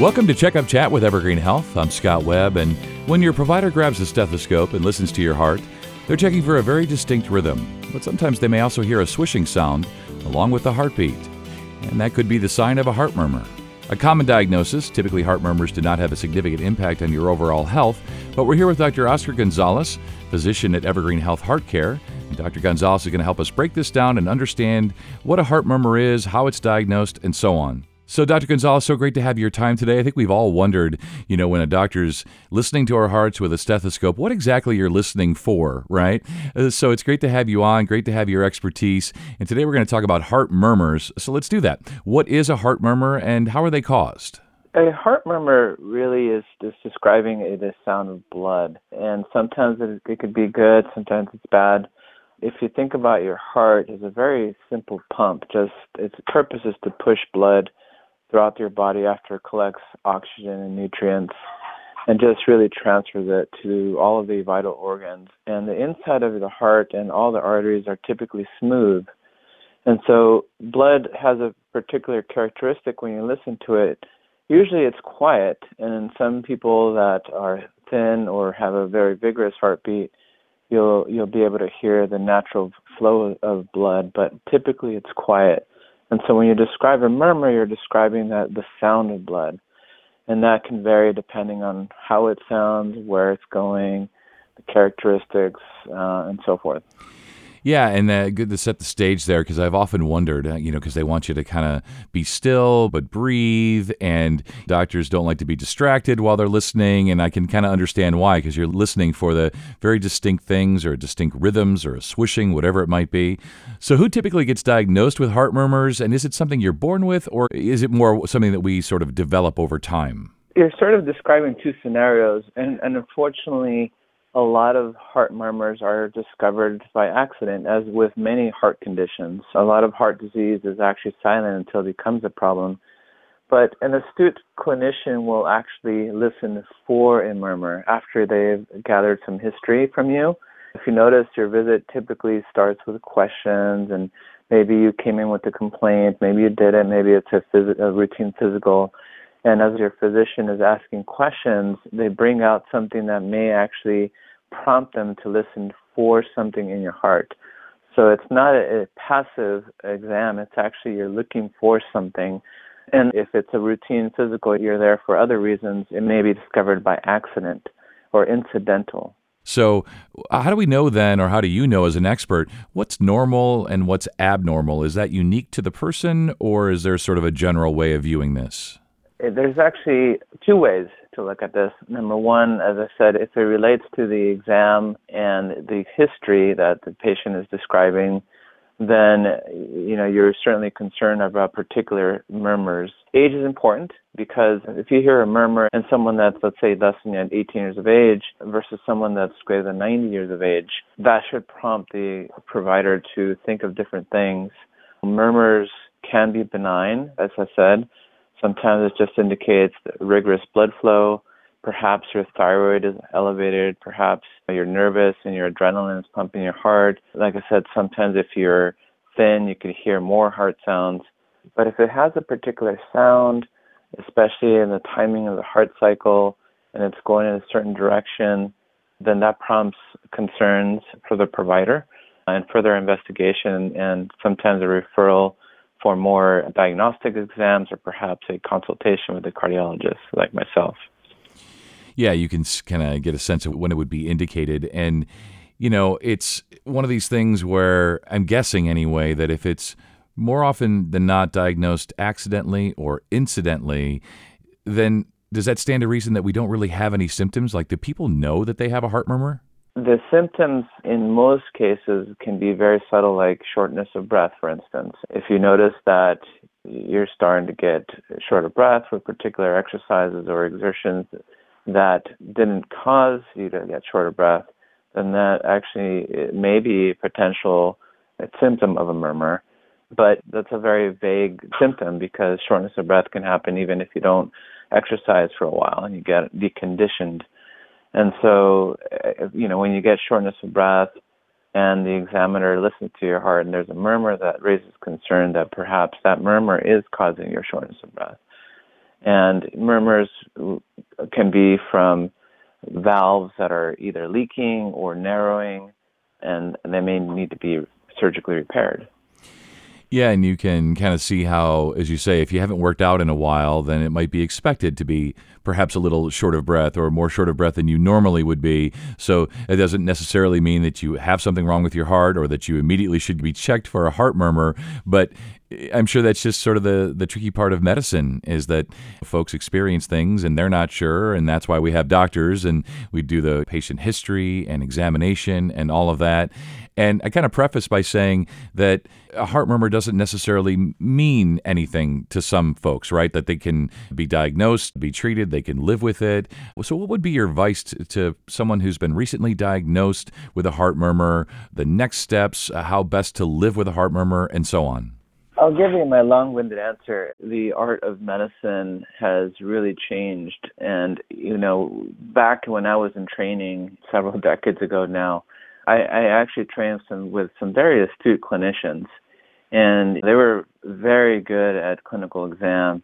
Welcome to Checkup Chat with Evergreen Health. I'm Scott Webb, and when your provider grabs a stethoscope and listens to your heart, they're checking for a very distinct rhythm, but sometimes they may also hear a swishing sound along with the heartbeat, and that could be the sign of a heart murmur. A common diagnosis, typically heart murmurs do not have a significant impact on your overall health, but we're here with Dr. Oscar Gonzalez, physician at Evergreen Health Heart Care. And Dr. Gonzalez is going to help us break this down and understand what a heart murmur is, how it's diagnosed, and so on. So, Dr. Gonzalez, so great to have your time today. I think we've all wondered, you know, when a doctor's listening to our hearts with a stethoscope, what exactly you're listening for, right? Uh, so, it's great to have you on, great to have your expertise. And today we're going to talk about heart murmurs. So, let's do that. What is a heart murmur and how are they caused? A heart murmur really is just describing a, the sound of blood. And sometimes it, it could be good, sometimes it's bad if you think about your heart as a very simple pump, just its purpose is to push blood throughout your body after it collects oxygen and nutrients and just really transfers it to all of the vital organs. And the inside of the heart and all the arteries are typically smooth. And so blood has a particular characteristic when you listen to it. Usually it's quiet, and in some people that are thin or have a very vigorous heartbeat, you'll you'll be able to hear the natural flow of blood, but typically it's quiet. And so when you describe a murmur, you're describing that the sound of blood. And that can vary depending on how it sounds, where it's going, the characteristics, uh, and so forth. Yeah, and uh, good to set the stage there because I've often wondered, uh, you know, because they want you to kind of be still but breathe, and doctors don't like to be distracted while they're listening, and I can kind of understand why because you're listening for the very distinct things or distinct rhythms or a swishing, whatever it might be. So, who typically gets diagnosed with heart murmurs, and is it something you're born with, or is it more something that we sort of develop over time? You're sort of describing two scenarios, and, and unfortunately a lot of heart murmurs are discovered by accident, as with many heart conditions. A lot of heart disease is actually silent until it becomes a problem. But an astute clinician will actually listen for a murmur after they've gathered some history from you. If you notice, your visit typically starts with questions, and maybe you came in with a complaint, maybe you didn't, maybe it's a, phys- a routine physical. And as your physician is asking questions, they bring out something that may actually prompt them to listen for something in your heart. So it's not a, passive exam, it's actually you're looking for something. And if it's a routine physical, you're there for other reasons, it may be discovered by accident or incidental. So, how do we know then, or how do you know as an expert, what's normal and what's abnormal? Is that unique to the person, or is there sort of a general way of viewing this? Eh, there's actually two ways to look at this. Number one, as I said, if it relates to the exam and the history that the patient is describing, then you know you're certainly concerned about particular murmurs. Age is important because if you hear a murmur in someone that's let's say less than 18 years of age versus someone that's greater than 90 years of age, that should prompt the provider to think of different things. Murmurs can be benign, as I said, Sometimes it just indicates rigorous blood flow. Perhaps your thyroid is elevated. Perhaps you're nervous and your adrenaline is pumping your heart. Like I said, sometimes if you're thin, you could hear more heart sounds. But if it has a particular sound, especially in the timing of the heart cycle, and it's going in a certain direction, then that prompts concerns for the provider and further investigation and sometimes a referral for more diagnostic exams or perhaps a consultation with a cardiologist like myself. Yeah, you can kind of get a sense of when it would be indicated. And, you know, it's one of these things where I'm guessing anyway that if it's more often than not diagnosed accidentally or incidentally, then does that stand to reason that we don't really have any symptoms? Like, do people know that they have a heart murmur? The symptoms in most cases can be very subtle, like shortness of breath, for instance. If you notice that you're starting to get short of breath with particular exercises or exertions that didn't cause you to get short of breath, then that actually may be a potential symptom of a murmur. But that's a very vague symptom because shortness of breath can happen even if you don't exercise for a while and you get deconditioned and so, uh, you know, when you get shortness of breath and the examiner listens to your heart and there's a murmur that raises concern that perhaps that murmur is causing your shortness of breath. And murmurs can be from valves that are either leaking or narrowing, and they may need to be surgically repaired. Yeah, and you can kind of see how, as you say, if you haven't worked out in a while, then it might be expected to be perhaps a little short of breath or more short of breath than you normally would be. So it doesn't necessarily mean that you have something wrong with your heart or that you immediately should be checked for a heart murmur, but I'm sure that's just sort of the, the tricky part of medicine is that folks experience things and they're not sure. And that's why we have doctors and we do the patient history and examination and all of that. And I kind of preface by saying that a heart murmur doesn't necessarily mean anything to some folks, right? That they can be diagnosed, be treated, they can live with it. So, what would be your advice to, to someone who's been recently diagnosed with a heart murmur, the next steps, uh, how best to live with a heart murmur, and so on? I'll give you my long winded answer. The art of medicine has really changed. And, you know, back when I was in training several decades ago now, I, I actually trained some, with some very astute clinicians, and they were very good at clinical exam.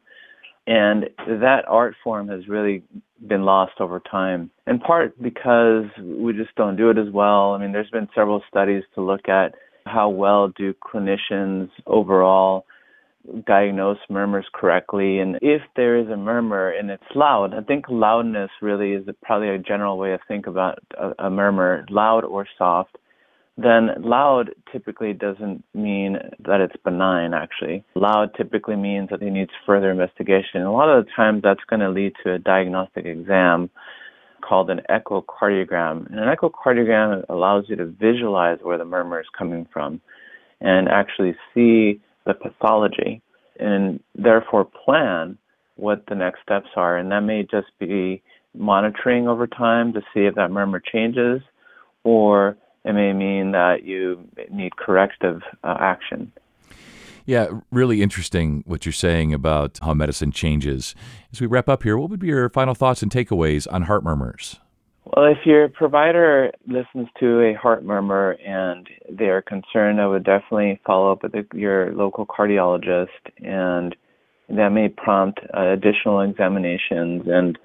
And that art form has really been lost over time, in part because we just don't do it as well. I mean, there's been several studies to look at how well do clinicians overall diagnose murmurs correctly and if there is a murmur and it's loud i think loudness really is probably a general way of think about a, a murmur loud or soft then loud typically doesn't mean that it's benign actually loud typically means that it needs further investigation a lot of the times that's going to lead to a diagnostic exam called an echocardiogram. And an echocardiogram allows you to visualize where the murmur is coming from and actually see the pathology and therefore plan what the next steps are. And that may just be monitoring over time to see if that murmur changes, or it may mean that you need corrective uh, action. Yeah, really interesting what you're saying about how medicine changes. As we wrap up here, what would be your final thoughts and takeaways on heart murmurs? Well, if your provider listens to a heart murmur and they are concerned, I would definitely follow up with the, your local cardiologist, and that may prompt uh, additional examinations. And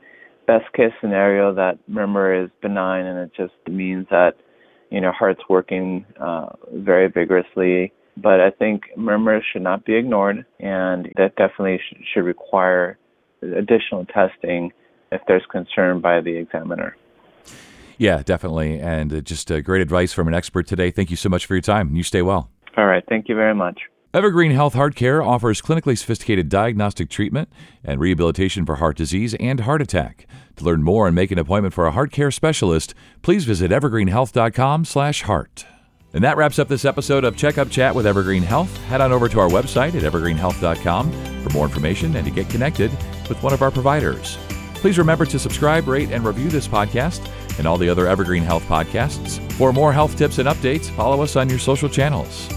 best case scenario, that murmur is benign, and it just means that you know heart's working uh, very vigorously but I think murmurs should not be ignored, and that definitely sh- should require additional testing if there's concern by the examiner. Yeah, definitely. And uh, just uh, great advice from an expert today. Thank you so much for your time. You stay well. All right. Thank you very much. Evergreen Health Heart Care offers clinically sophisticated diagnostic treatment and rehabilitation for heart disease and heart attack. To learn more and make an appointment for a heart care specialist, please visit evergreenhealth.com/heart. And that wraps up this episode of Checkup Chat with Evergreen Health. Head on over to our website at evergreenhealth.com for more information and to get connected with one of our providers. Please remember to subscribe, rate, and review this podcast and all the other Evergreen Health podcasts. For more health tips and updates, follow us on your social channels.